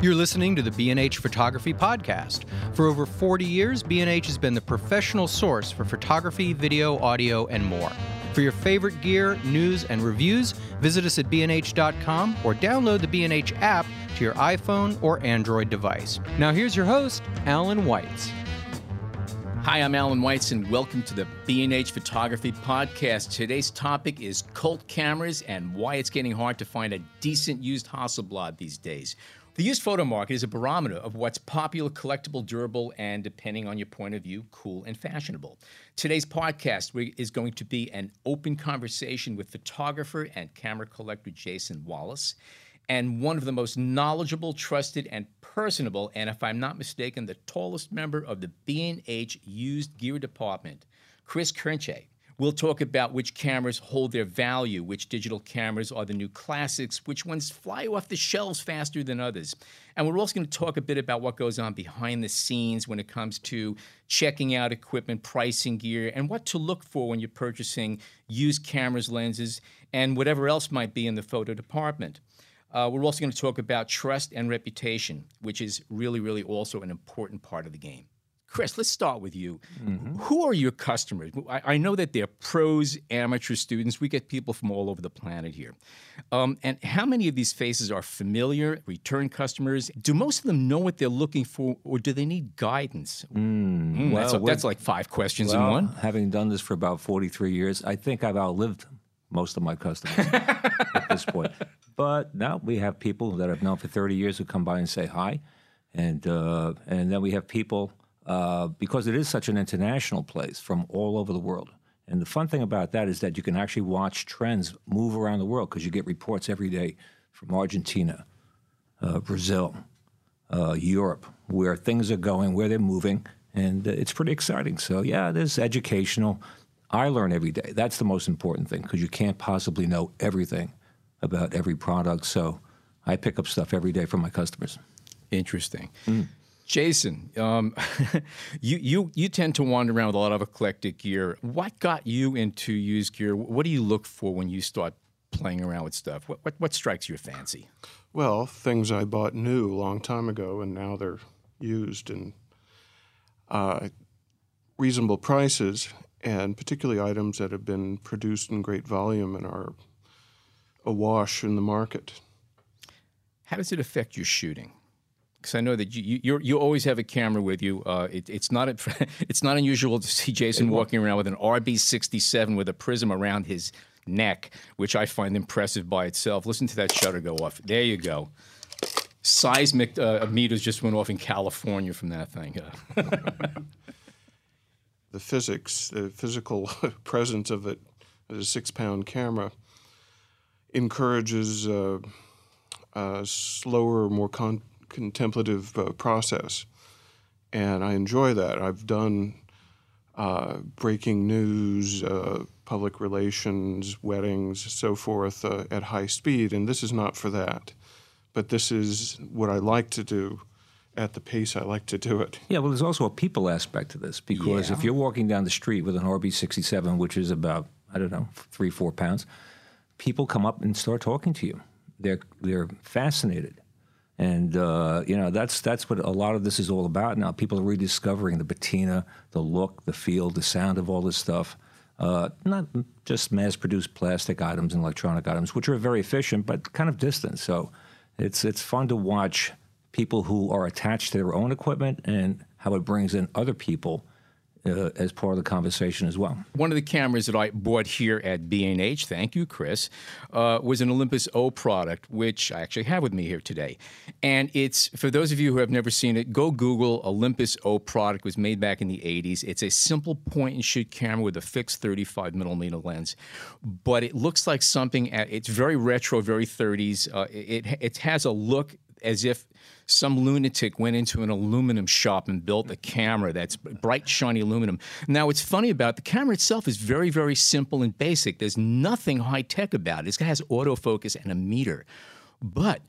You're listening to the B&H Photography Podcast. For over 40 years, B&H has been the professional source for photography, video, audio, and more. For your favorite gear, news, and reviews, visit us at bnh.com or download the B&H app to your iPhone or Android device. Now here's your host, Allan Weitz. Hi, I'm Allan Weitz, and welcome to the B&H Photography Podcast. Today's topic is cult cameras and why it's getting hard to find a decent used Hasselblad these days. The used photo market is a barometer of what's popular, collectible, durable, and depending on your point of view, cool and fashionable. Today's podcast is going to be an open conversation with photographer and camera collector Jason Wallace and one of the most knowledgeable, trusted, and personable, and if I'm not mistaken, the tallest member of the B&H used gear department, Chris Koentje. We'll talk about which cameras hold their value, which digital cameras are the new classics, which ones fly off the shelves faster than others. And we're also going to talk a bit about what goes on behind the scenes when it comes to checking out equipment, pricing gear, and what to look for when you're purchasing used cameras, lenses, and whatever else might be in the photo department. Uh, we're also going to talk about trust and reputation, which is really, really also an important part of the game. Chris, let's start with you. Mm-hmm. Who are your customers? I, I, know that they're pros, amateur students. We get people from all over the planet here. Um, and how many of these faces are familiar, return customers? Do most of them know what they're looking for, or do they need guidance? Mm, mm, well, that's, a, that's, like five questions well, in one. Having done this for about 43 years, I think I've outlived most of my customers at this point. But now we have people that I've known for 30 years who come by and say hi. And, uh, and then we have people uh, because it is such an international place from all over the world. And the fun thing about that is that you can actually watch trends move around the world because you get reports every day from Argentina, uh, Brazil, uh, Europe, where things are going, where they're moving, and it's pretty exciting. So yeah, there's educational. I learn every day. That's the most important thing because you can't possibly know everything about every product. So I pick up stuff every day from my customers. Interesting. Mm. Jason, um, you, you you tend to wander around with a lot of eclectic gear. What got you into used gear? What do you look for when you start playing around with stuff? What what, what strikes your fancy? Well, things I bought new a long time ago, and now they're used in uh, reasonable prices, and particularly items that have been produced in great volume and are awash in the market. How does it affect your shooting? Because I know that you, you you always have a camera with you. Uh, it, it's not a, it's not unusual to see Jason walking around with an RB67 with a prism around his neck, which I find impressive by itself. Listen to that shutter go off. There you go. Seismic uh, meters just went off in California from that thing. the physics, the physical presence of it as a six-pound camera encourages uh, slower, more con- contemplative uh, process, and I enjoy that. I've done uh, breaking news, uh, public relations, weddings, so forth uh, at high speed, and this is not for that. But this is what I like to do at the pace I like to do it. Yeah, well, there's also a people aspect to this because yeah. if you're walking down the street with an RB67, which is about I don't know three four pounds, people come up and start talking to you. They're they're fascinated. And uh, you know that's that's what a lot of this is all about now. People are rediscovering the patina, the look, the feel, the sound of all this stuff. Uh, not just mass-produced plastic items and electronic items, which are very efficient but kind of distant. So it's it's fun to watch people who are attached to their own equipment and how it brings in other people uh, as part of the conversation as well. One of the cameras that I bought here at B&H, thank you, Chris, uh, was an Olympus O-Product, which I actually have with me here today. And it's, for those of you who have never seen it, go Google Olympus O-Product. It was made back in the 80s. It's a simple point and shoot camera with a fixed 35 millimeter lens, but it looks like something, at, it's very retro, very 30s. Uh, it, it has a look as if some lunatic went into an aluminum shop and built a camera that's bright, shiny aluminum. Now, what's funny about the camera itself is very, very simple and basic. There's nothing high tech about it. It has autofocus and a meter. But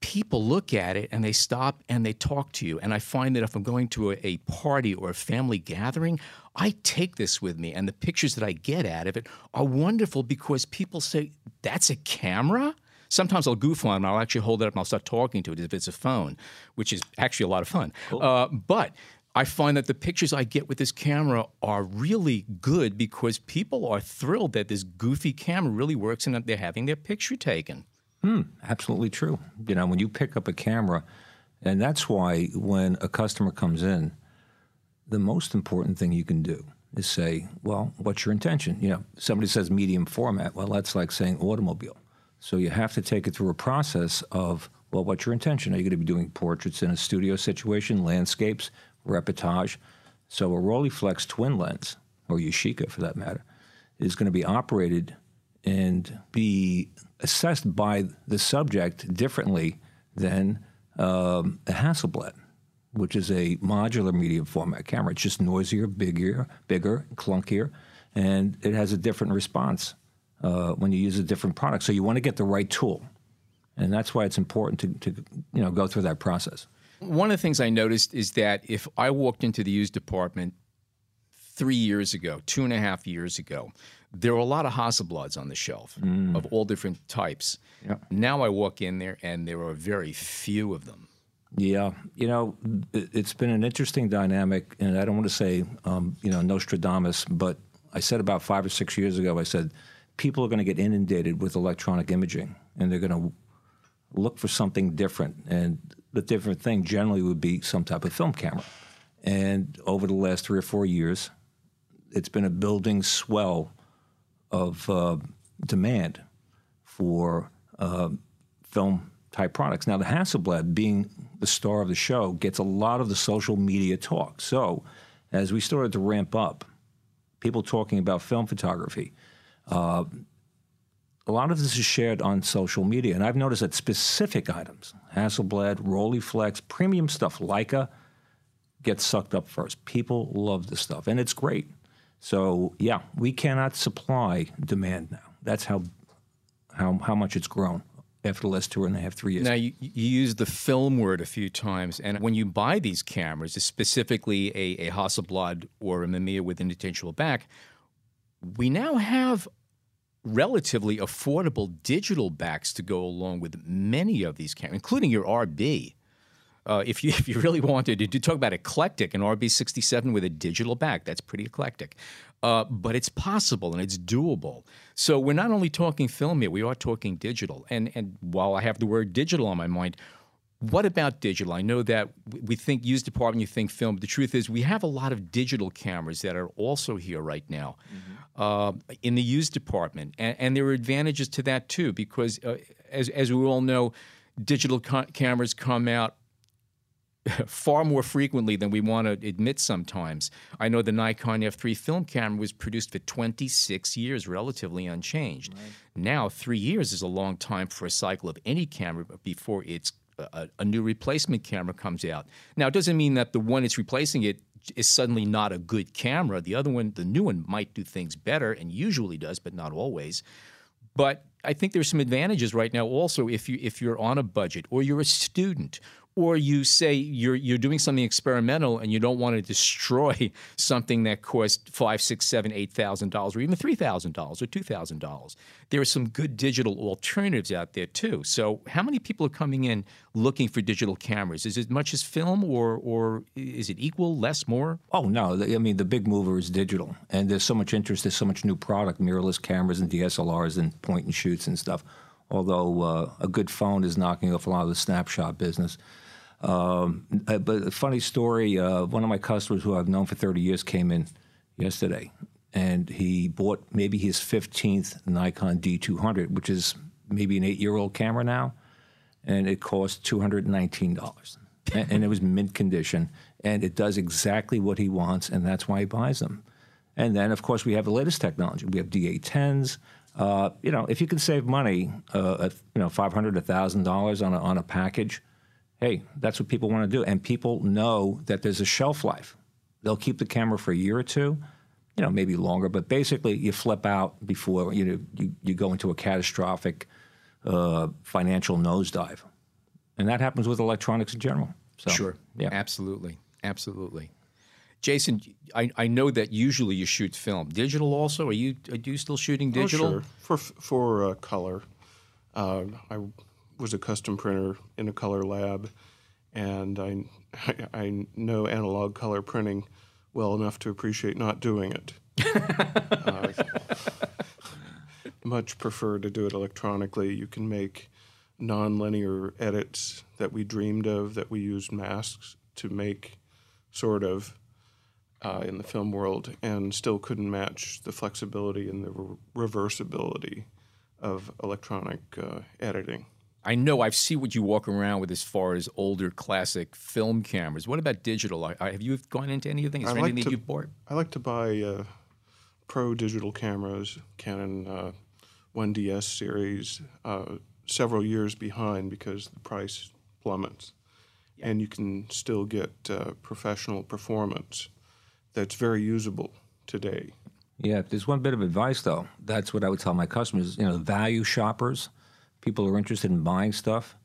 people look at it and they stop and they talk to you. And I find that if I'm going to a, a, party or a family gathering, I take this with me. And the pictures that I get out of it are wonderful because people say, That's a camera? Sometimes I'll goof on it. I'll actually hold it up and I'll start talking to it if it's a phone, which is actually a lot of fun. Uh, but I find that the pictures I get with this camera are really good because people are thrilled that this goofy camera really works and that they're having their picture taken. Absolutely true. You know, when you pick up a camera, and that's why when a customer comes in, the most important thing you can do is say, well, what's your intention? You know, somebody says medium format. Well, that's like saying automobile. So you have to take it through a process of, well, what's your intention? Are you going to be doing portraits in a studio situation, landscapes, reportage? So a Rolleiflex twin lens, or Yashica for that matter, is going to be operated and be assessed by the subject differently than um, a Hasselblad, which is a modular medium format camera. It's just noisier, bigger, bigger, clunkier, and it has a different response uh, when you use a different product. So you want to get the right tool, and that's why it's important to, to you know go through that process. One of the things I noticed is that if I walked into the used department three years ago, two and a half years ago, there were a lot of Hasselblads on the shelf of all different types. Yeah. Now I walk in there and there are very few of them. Yeah, you know, it- it's been an interesting dynamic, and I don't want to say, um, you know, Nostradamus, but I said about five or six years ago, I said people are going to get inundated with electronic imaging, and they're going to look for something different, and the different thing generally would be some type of film camera. And over the last three or four years, it's been a building swell of uh, demand for uh, film type products. Now, the Hasselblad, being the star of the show, gets a lot of the social media talk. So, as we started to ramp up, people talking about film photography, uh, a lot of this is shared on social media. And I've noticed that specific items, Hasselblad, Rolleiflex, premium stuff, Leica, gets sucked up first. People love this stuff, and it's great. So, yeah, we cannot supply demand now. That's how how how much it's grown after the last two and a half, three years. Now, you, you used the film word a few times, and when you buy these cameras, specifically a, a Hasselblad or a Mamiya with an interchangeable back, we now have relatively affordable digital backs to go along with many of these cameras, including your RB. Uh, if you if you really wanted to talk about eclectic, an RB67 with a digital back, that's pretty eclectic. Uh, but it's possible and it's doable. So we're not only talking film here, we are talking digital. And and while I have the word digital on my mind, what about digital? I know that we think used department, you think film, but the truth is we have a lot of digital cameras that are also here right now uh, in the use department. And, and there are advantages to that too, because uh, as, as we all know, digital co- cameras come out far more frequently than we want to admit sometimes. I know the Nikon F3 film camera was produced for 26 years, relatively unchanged. Now, three years is a long time for a cycle of any camera before it's a, a new replacement camera comes out. Now, it doesn't mean that the one it's replacing it is suddenly not a good camera. The other one, the new one, might do things better and usually does, but not always. But I think there's some advantages right now also if you if you're on a budget or you're a student or you say you're you're doing something experimental and you don't want to destroy something that cost five, six, seven, eight thousand dollars or even three thousand dollars or two thousand dollars. There are some good digital alternatives out there too. So how many people are coming in looking for digital cameras? Is it much as film or or is it equal, less, more? Oh no! I mean, the big mover is digital, and there's so much interest. There's so much new product, mirrorless cameras and DSLRs and point and shoots and stuff. Although uh, a good phone is knocking off a lot of the snapshot business. Um, uh, but a funny story: uh, one of my customers who I've known for 30 years came in yesterday, and he bought maybe his 15th Nikon D200, which is maybe an eight-year-old camera now, and it cost $219 and, and it was mint condition, and it does exactly what he wants, and that's why he buys them. And then, of course, we have the latest technology. We have D810s. Uh, you know, if you can save money, uh, you know, five hundred, a thousand dollars on a on a package, hey, that's what people want to do, and people know that there's a shelf life. They'll keep the camera for a year or two, you know, maybe longer, but basically, you flip out before you know you, you go into a catastrophic uh, financial nosedive, and that happens with electronics in general. So, Sure. yeah. Absolutely. Absolutely. Jason, I, I know that usually you shoot film. Digital also? Are you are you still shooting digital? Oh, sure. For for uh, color. Uh, I was a custom printer in a color lab, and I, I know analog color printing well enough to appreciate not doing it. uh, much prefer to do it electronically. You can make nonlinear edits that we dreamed of, that we used masks to make, sort of, uh, in the film world, and still couldn't match the flexibility and the re- reversibility of electronic uh, editing. I know I've seen what you walk around with as far as older classic film cameras. What about digital? I, I, have you gone into any of things? Is there like anything to- you've bought? I like to buy uh, pro digital cameras, Canon uh, 1DS series, uh, several years behind because the price plummets. And you can still get uh, professional performance that's very usable today. Yeah, if there's one bit of advice though, that's what I would tell my customers. You know, value shoppers, people are interested in buying stuff.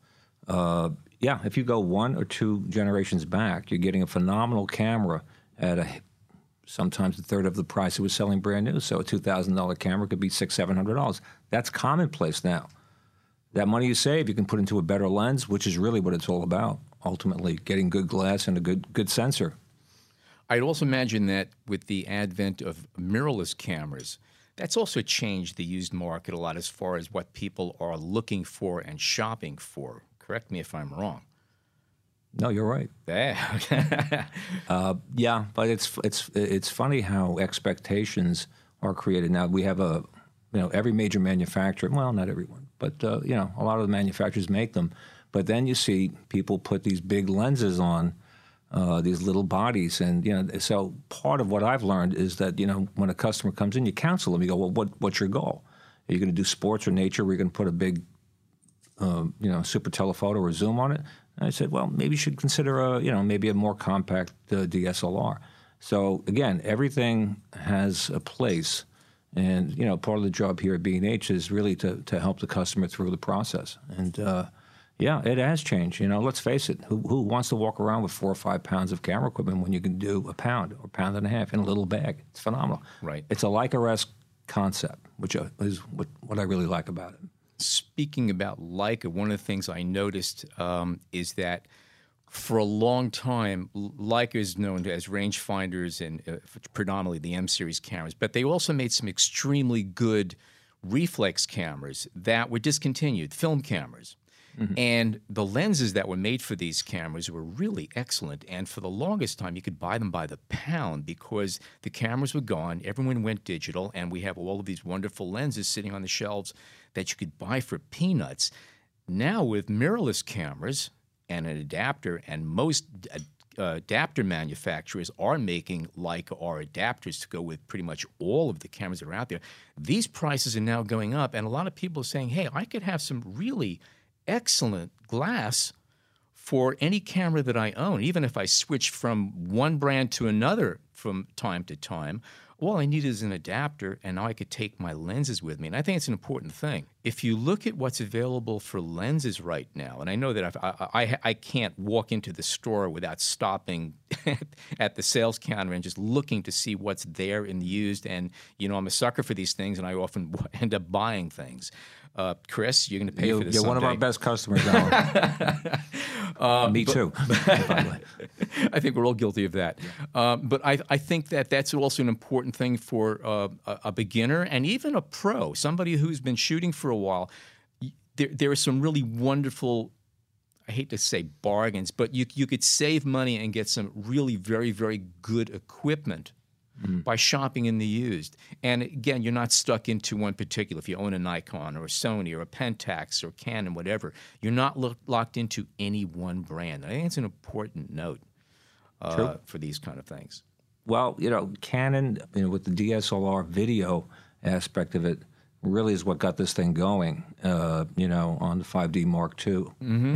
Uh, yeah, if you go one or two generations back, you're getting a phenomenal camera at a sometimes a third of the price it was selling brand new. So a two thousand dollar camera could be six, seven hundred dollars. That's commonplace now. That money you save, you can put into a better lens, which is really what it's all about. Ultimately, getting good glass and a good good sensor. I'd also imagine that with the advent of mirrorless cameras, that's also changed the used market a lot as far as what people are looking for and shopping for. Correct me if I'm wrong. No, you're right. Yeah. Yeah, but it's it's it's funny how expectations are created. Now we have a, you know, every major manufacturer. Well, not everyone, but uh, you know, a lot of the manufacturers make them. But then you see people put these big lenses on uh, these little bodies, and you know, so part of what I've learned is that you know, when a customer comes in, you counsel them. You go, well, what what's your goal? Are you going to do sports or nature? We're going to put a big um, you know, super telephoto or zoom on it. And I said, well, maybe you should consider a, you know, maybe a more compact uh, DSLR. So again, everything has a place, and you know, part of the job here at B&H is really to to help the customer through the process. And uh, yeah, it has changed. You know, let's face it. Who, who wants to walk around with four or five pounds of camera equipment when you can do a pound or pound and a half in a little bag? It's phenomenal. Right. It's a Leica-esque concept, which uh, is what, what I really like about it. Speaking about Leica, one of the things I noticed um, is that for a long time, Leica is known as rangefinders and uh, predominantly the M series cameras, but they also made some extremely good reflex cameras that were discontinued, film cameras. And the lenses that were made for these cameras were really excellent. And for the longest time, you could buy them by the pound because the cameras were gone. Everyone went digital, and we have all of these wonderful lenses sitting on the shelves that you could buy for peanuts. Now, with mirrorless cameras and an adapter, and most uh, adapter manufacturers are making Leica R adapters to go with pretty much all of the cameras that are out there. These prices are now going up, and a lot of people are saying, hey, I could have some really excellent glass for any camera that I own, even if I switch from one brand to another from time to time. All I need is an adapter, and now I could take my lenses with me. And I think it's an important thing. If you look at what's available for lenses right now, and I know that I, I, I can't walk into the store without stopping at the sales counter and just looking to see what's there and used. And, you know, I'm a sucker for these things, and I often end up buying things. Uh, Chris, you're going to pay You're, for this. you're one of our best customers, Alan. Me too. the way. I think we're all guilty of that. Um, but I, I think that that's also an important thing for uh, a, a beginner and even a pro, somebody who's been shooting for a while. There, there are some really wonderful, I hate to say bargains, but you, you could save money and get some really very, very good equipment by shopping in the used. And again, you're not stuck into one particular. If you own a Nikon or a Sony or a Pentax or Canon, whatever, you're not lo- locked into any one brand. I think it's an important note uh, for these kind of things. Well, you know, Canon, you know, with the DSLR video aspect of it, really is what got this thing going. Uh, you know, on the 5D Mark II,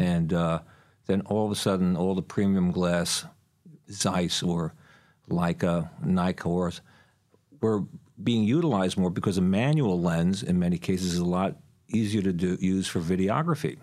and uh, then all of a sudden, all the premium glass Zeiss or Leica, Nikkors were being utilized more because a manual lens, in many cases, is a lot easier to do use for videography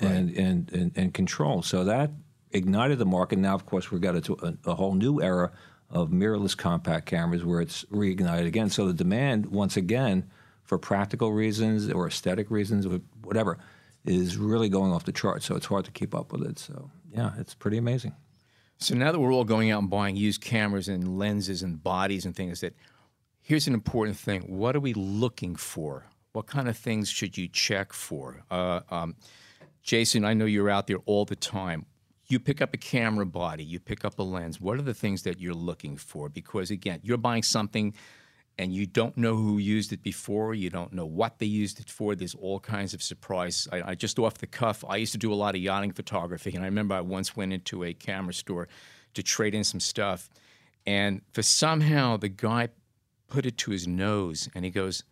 and, and, and, and control. So that ignited the market. Now, of course, we've got a, a whole new era of mirrorless compact cameras where it's reignited again. So the demand, once again, for practical reasons or aesthetic reasons or whatever is really going off the charts. So it's hard to keep up with it. So yeah, it's pretty amazing. So now that we're all going out and buying used cameras and lenses and bodies and things, that here's an important thing: what are we looking for? What kind of things should you check for? Uh, um, Jason, I know you're out there all the time. You pick up a camera body, you pick up a lens. What are the things that you're looking for? Because again, you're buying something and you don't know who used it before, you don't know what they used it for. There's all kinds of surprise. I, I, just off the cuff, I used to do a lot of yachting photography, and I remember I once went into a camera store to trade in some stuff, and for somehow the guy put it to his nose, and he goes,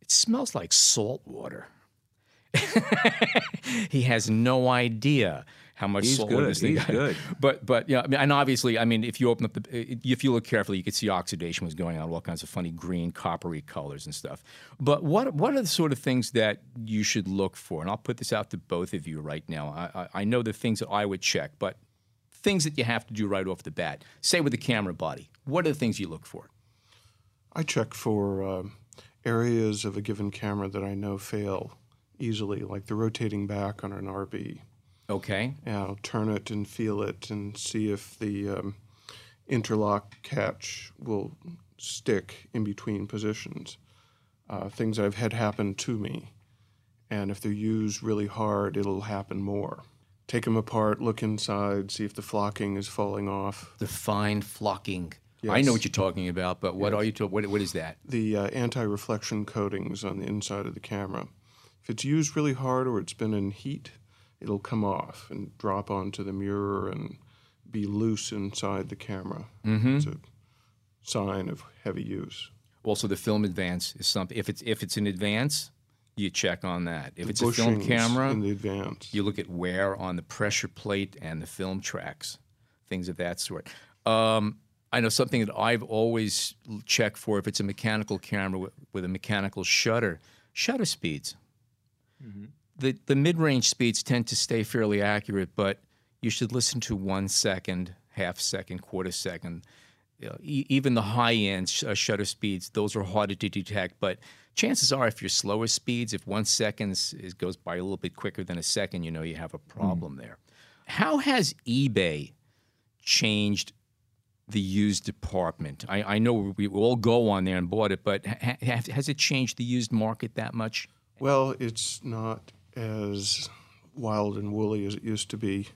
"It smells like salt water." he has no idea how much He's salt good. this thing He's got. good. But but yeah, I mean, and obviously, I mean, if you open up the, if you look carefully, you could see oxidation was going on, all kinds of funny green, coppery colors and stuff. But what what are the sort of things that you should look for? And I'll put this out to both of you right now. I, I, I know the things that I would check, but things that you have to do right off the bat. Say with the camera body, what are the things you look for? I check for um areas of a given camera that I know fail easily, like the rotating back on an RB. Okay. And I'll turn it and feel it and see if the um, interlock catch will stick in between positions. Uh, things I've had happen to me. And if they're used really hard, it'll happen more. Take them apart, look inside, see if the flocking is falling off. The fine flocking. I know what you're talking about, but what are you? To, what what is that? the uh, anti-reflection coatings on the inside of the camera. If it's used really hard or it's been in heat, it'll come off and drop onto the mirror and be loose inside the camera. Mm-hmm. It's a sign of heavy use. Also, the film advance is something. If it's if it's in advance, you check on that. If it's a film camera, in the advance. you look at wear on the pressure plate and the film tracks, things of that sort. Um, I know something that I've always checked for if it's a mechanical camera with, with a mechanical shutter, shutter speeds. The the mid range speeds tend to stay fairly accurate, but you should listen to one second, half second, quarter second. You know, e- even the high end sh- uh, shutter speeds, those are harder to detect. But chances are, if your slower speeds, if one second is, is- goes by a little bit quicker than a second, you know you have a problem there. How has eBay changed the used department? I, I know we all go on there and bought it, but ha- has it changed the used market that much? Well, it's not as wild and woolly as it used to be.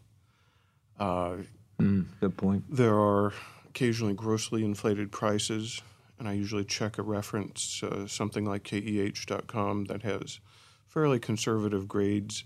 Uh, Good point. There are occasionally grossly inflated prices, and I usually check a reference, uh, something like KEH.com, that has fairly conservative grades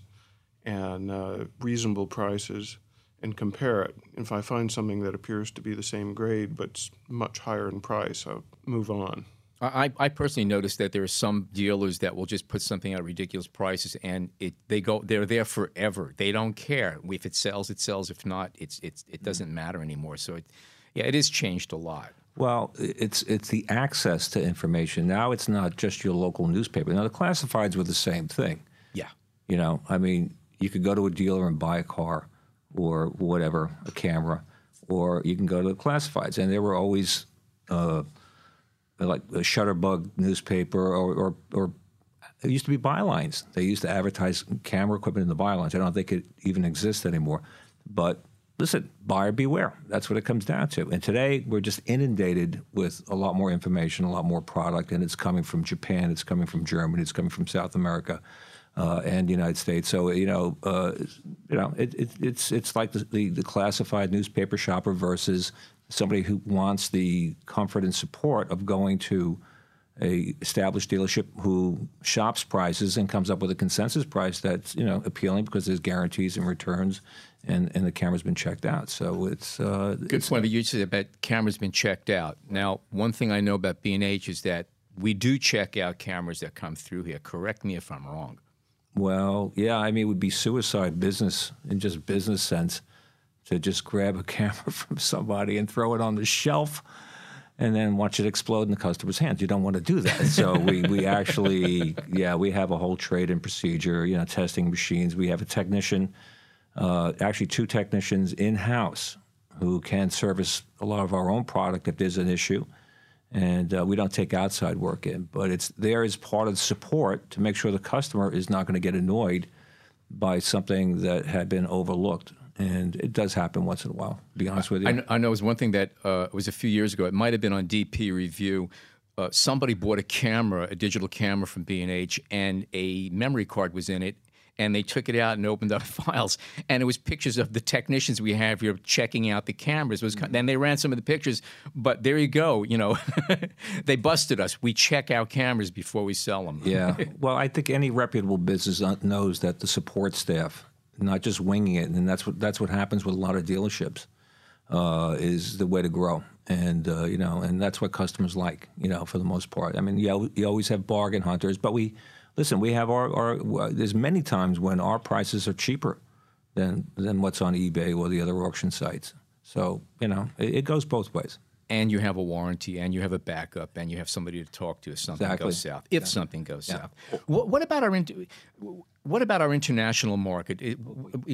and uh, reasonable prices, and compare it. If I find something that appears to be the same grade but's much higher in price, I'll move on. I, I personally noticed that there are some dealers that will just put something at ridiculous prices, and it they go they're there forever. They don't care if it sells, it sells. If not, it's it's it doesn't matter anymore. So it, yeah, it has changed a lot. Well, it's it's the access to information. Now it's not just your local newspaper. Now the classifieds were the same thing. Yeah, You know, I mean, you could go to a dealer and buy a car or whatever, a camera, or you can go to the classifieds, and there were always uh, like a Shutterbug newspaper or, or or it used to be bylines. They used to advertise camera equipment in the bylines. I don't think it even exists anymore. But listen, buyer beware. That's what it comes down to. And today we're just inundated with a lot more information, a lot more product, and it's coming from Japan, it's coming from Germany, it's coming from South America. Uh, and the United States, so you know, uh, you know, it, it, it's it's like the, the, the classified newspaper shopper versus somebody who wants the comfort and support of going to a established dealership who shops prices and comes up with a consensus price that's you know appealing because there's guarantees and returns and, and the camera's been checked out so it's uh, good point. But you said about cameras been checked out. Now, one thing I know about B and H is that we do check out cameras that come through here. Correct me if I'm wrong. well yeah I mean it would be suicide business in just business sense to just grab a camera from somebody and throw it on the shelf and then watch it explode in the customer's hands. You don't want to do that. So we, we actually, yeah, we have a whole trade and procedure, you know, testing machines. We have a technician, uh, actually two technicians in-house who can service a lot of our own product if there's an issue. and uh, we don't take outside work in. But it's there as part of the support to make sure the customer is not going to get annoyed by something that had been overlooked. And it does happen once in a while. To be honest with you, I know, I know it was one thing that uh, was a few years ago. It might have been on DP Review. Uh, somebody bought a camera, a digital camera from B&H, and a memory card was in it. And they took it out and opened up files, and it was pictures of the technicians we have here checking out the cameras. It was then they ran some of the pictures, but there you go. You know, they busted us. We check our cameras before we sell them. yeah. Well, I think any reputable business knows that the support staff, not just winging it, and that's what that's what happens with a lot of dealerships, uh, is the way to grow. And uh, you know, and that's what customers like. You know, for the most part. I mean, you, you always have bargain hunters, but we listen. We have our, our there's many times when our prices are cheaper than than what's on eBay or the other auction sites. So you know, it, it goes both ways. And you have a warranty, and you have a backup, and you have somebody to talk to if something Exactly. goes south. If something goes south, what, what about our in- what about our international market? It,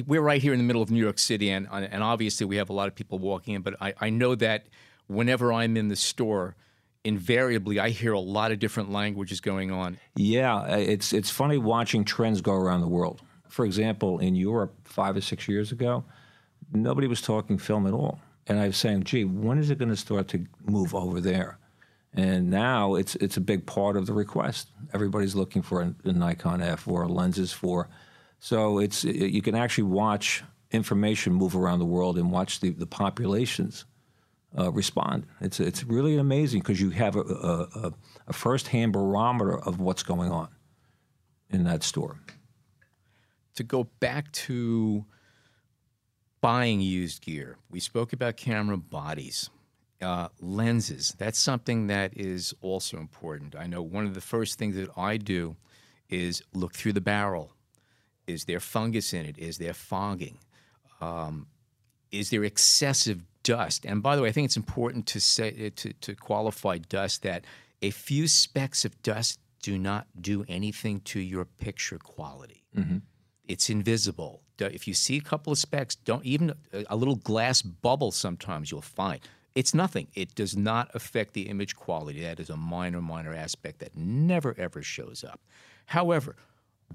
we're right here in the middle of New York City, and and obviously we have a lot of people walking in. But I, I know that whenever I'm in the store, invariably I hear a lot of different languages going on. Yeah, uh, it's it's funny watching trends go around the world. For example, in Europe five or six years ago, nobody was talking film at all, and I was saying, "Gee, when is it going to start to move over there?" And now it's it's a big part of the request. Everybody's looking for a, a Nikon F or lenses for, so it's you can actually watch information move around the world and watch the, the populations uh, respond. It's it's really amazing because you have a, a, a first-hand barometer of what's going on in that store. to go back to buying used gear, we spoke about camera bodies, uh, lenses. That's something that is also important. I know one of the first things that I do is look through the barrel. Is there fungus in it? Is there fogging? Um, is there excessive dust? And by the way, I think it's important to say to, to qualify dust that a few specks of dust do not do anything to your picture quality it's invisible. D- If you see a couple of specks, don't even a- little glass bubble. Sometimes you'll find it's nothing. It does not affect the image quality. That is a minor, minor aspect that never ever shows up. However,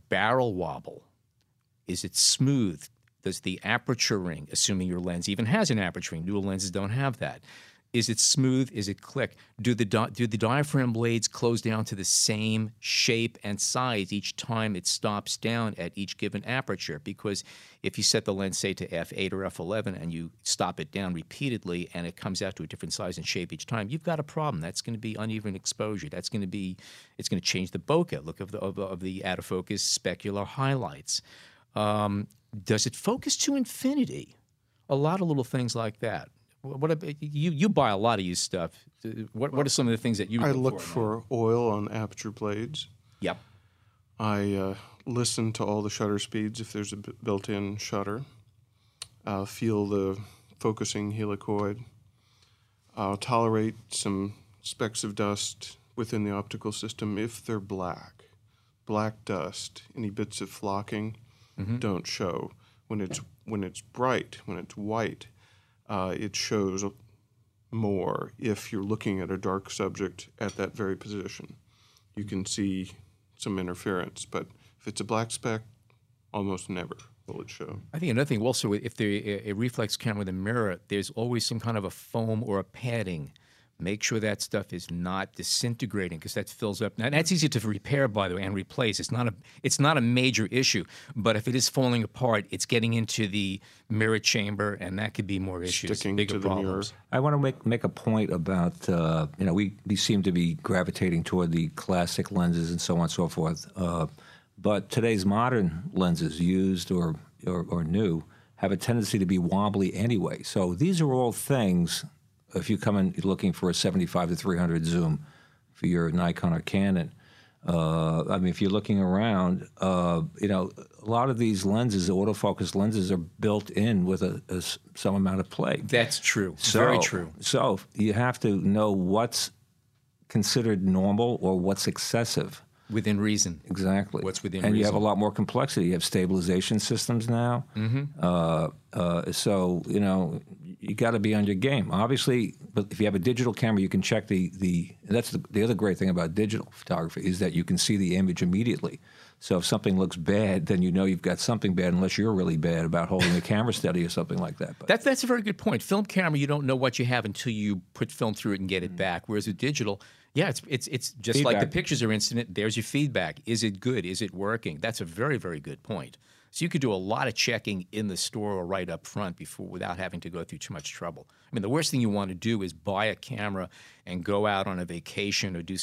barrel wobble is it smooth? Does the aperture ring, assuming your lens even has an aperture ring, newer lenses don't have that. Is it smooth? Is it click? Do the di- do the diaphragm blades close down to the same shape and size each time it stops down at each given aperture? Because if you set the lens say to f8 or f11 and you stop it down repeatedly and it comes out to a different size and shape each time, you've got a problem. That's going to be uneven exposure. That's going to be it's going to change the bokeh look of the of, of the out of focus specular highlights. Um, does it focus to infinity? A lot of little things like that. What what ab- you you buy a lot of used stuff. What what are some of the things that you I look, for? for oil on aperture blades. Yep. I uh, listen to all the shutter speeds if there's a b- built-in shutter. Uh, feel the focusing helicoid. I'll tolerate some specks of dust within the optical system if they're black. Black dust, any bits of flocking, don't show. When it's when it's bright, when it's white, uh, it shows more. If you're looking at a dark subject at that very position, you can see some interference. But if it's a black speck, almost never will it show. I think another thing also, if there a, a reflex camera with a mirror, there's always some kind of a foam or a padding. Make sure that stuff is not disintegrating because that fills up. Now that's easy to repair, by the way, and replace. It's not a it's not a major issue, but if it is falling apart, it's getting into the mirror chamber, and that could be more issues, Sticking bigger to the mirror. problems. I want to make make a point about uh, you know we, we seem to be gravitating toward the classic lenses and so on and so forth, uh, but today's modern lenses, used or, or or new, have a tendency to be wobbly anyway. So these are all things. If you come in looking for a 75 to 300 zoom for your Nikon or Canon, uh, I mean, if you're looking around, uh, you know, a lot of these lenses, the autofocus lenses, are built in with a some amount of play. That's true. So, Very true. So you have to know what's considered normal or what's excessive. Within reason. Exactly. What's within and you have a lot more complexity. You have stabilization systems now. Mm-hmm. Uh, uh, so you know you got to be on your game. Obviously, but if you have a digital camera, you can check the the. That's the, the other great thing about digital photography is that you can see the image immediately. So if something looks bad, then you know you've got something bad, unless you're really bad about holding the camera steady or something like that. But That's that's a very good point. Film camera, you don't know what you have until you put film through it and get it mm-hmm. back. Whereas with digital, yeah, it's it's it's just like the pictures are instant. There's your feedback. Is it good? Is it working? That's a very very good point. So you could do a lot of checking in the store or right up front before without having to go through too much trouble. I mean, the worst thing you want to do is buy a camera and go out on a vacation or do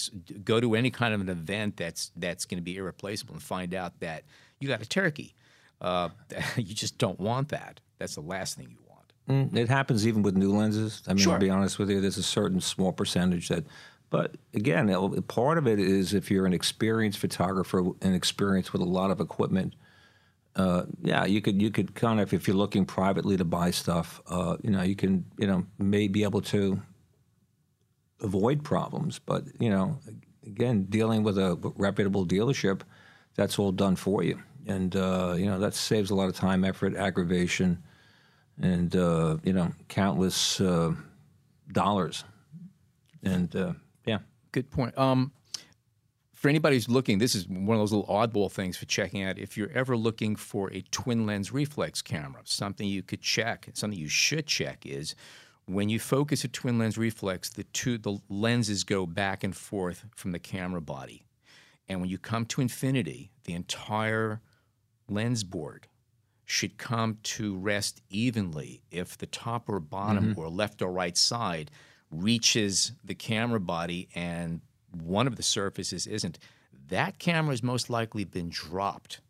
go to any kind of an event that's that's going to be irreplaceable and find out that you got a turkey. Uh, you just don't want that. That's the last thing you want. Mm, It happens even with new lenses. I mean, Sure. to be honest with you, there's a certain small percentage that. But again, part of it is if you're an experienced photographer and experienced with a lot of equipment. Uh, yeah, you could you could kind of if you're looking privately to buy stuff, uh, you know, you can you know may be able to avoid problems. But you know, again, dealing with a reputable dealership, that's all done for you, and uh, you know that saves a lot of time, effort, aggravation and uh, you know countless uh, dollars. And uh, yeah, Good point. Um, for anybody who's looking, this is one of those little oddball things for checking out. If you're ever looking for a twin lens reflex camera, something you could check, something you should check is when you focus a twin lens reflex, the two the lenses go back and forth from the camera body, and when you come to infinity, the entire lens board should come to rest evenly if the top or bottom mm-hmm. or left or right side reaches the camera body and one of the surfaces isn't. That camera has most likely been dropped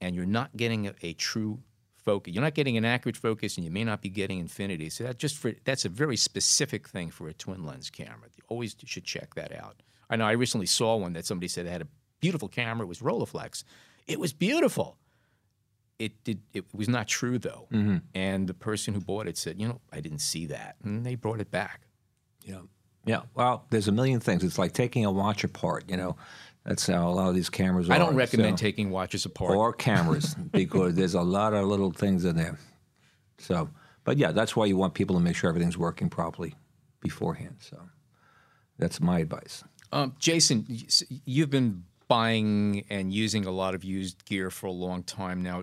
and you're not getting a, a true focus. You're not getting an accurate focus and you may not be getting infinity. So that just for that's a very specific thing for a twin lens camera. You always should check that out. I know I recently saw one that somebody said had a beautiful camera, it was Rolleiflex. It was beautiful it did it was not true though mm-hmm. and the person who bought it said you know i didn't see that and they brought it back yeah, yeah. Well, there's a million things. It's like taking a watch apart. You know, that's how a lot of these cameras are. i don't recommend so- taking watches apart or cameras because there's a lot of little things in there. So, but yeah, that's why you want people to make sure everything's working properly beforehand. So, that's my advice. um, jason you've been buying and using a lot of used gear for a long time now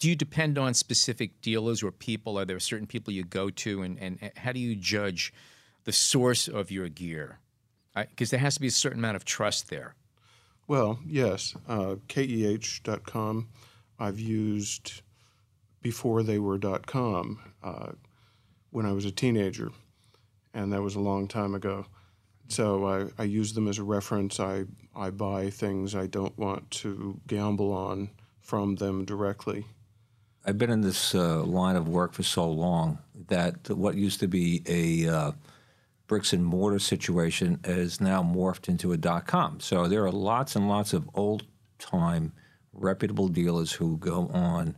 do you depend on specific dealers or people are there certain people you go to and, and how do you judge the source of your gear because there has to be a certain amount of trust there Well, yes, uh, keh.com I've used before they were .com uh, when I was a teenager, and that was a long time ago. So I, I use them as a reference. I, I buy things I don't want to gamble on from them directly. I've been in this uh, line of work for so long that what used to be a uh, bricks and mortar situation is now morphed into a dot com. So there are lots and lots of old time reputable dealers who go on,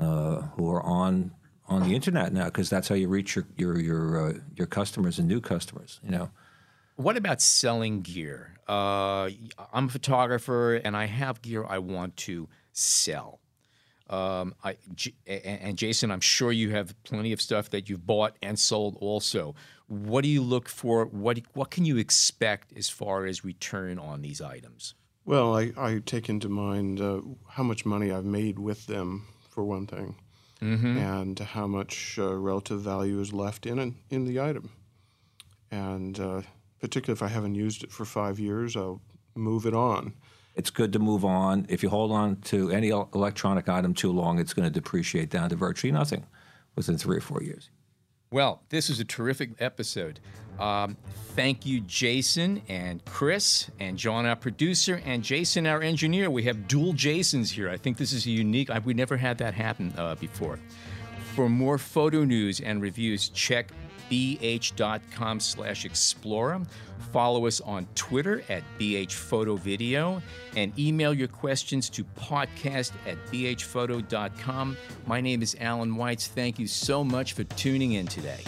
uh, who are on on the internet now because that's how you reach your your your uh, your customers and new customers. You know. What about selling gear? Uh, I'm a photographer and I have gear I want to sell. Um, I, J- and Jason, I'm sure you have plenty of stuff that you've bought and sold also. What do you look for? What, what can you expect as far as return on these items? Well, I, I take into mind uh, how much money I've made with them, for one thing, and how much uh, relative value is left in it, in the item. And uh, particularly if I haven't used it for five years, I'll move it on. It's good to move on. If you hold on to any electronic item too long, it's going to depreciate down to virtually nothing within three or four years. Well, this was a terrific episode. Um, thank you, Jason and Chris and John, our producer, and Jason, our engineer. We have dual Jasons here. I think this is a unique. I, we never had that happen uh, before. For more photo news and reviews, check bh.com slash explora. Follow us on Twitter at bhphotovideo and email your questions to podcast at bhphoto.com. My name is Allan Weitz. Thank you so much for tuning in today.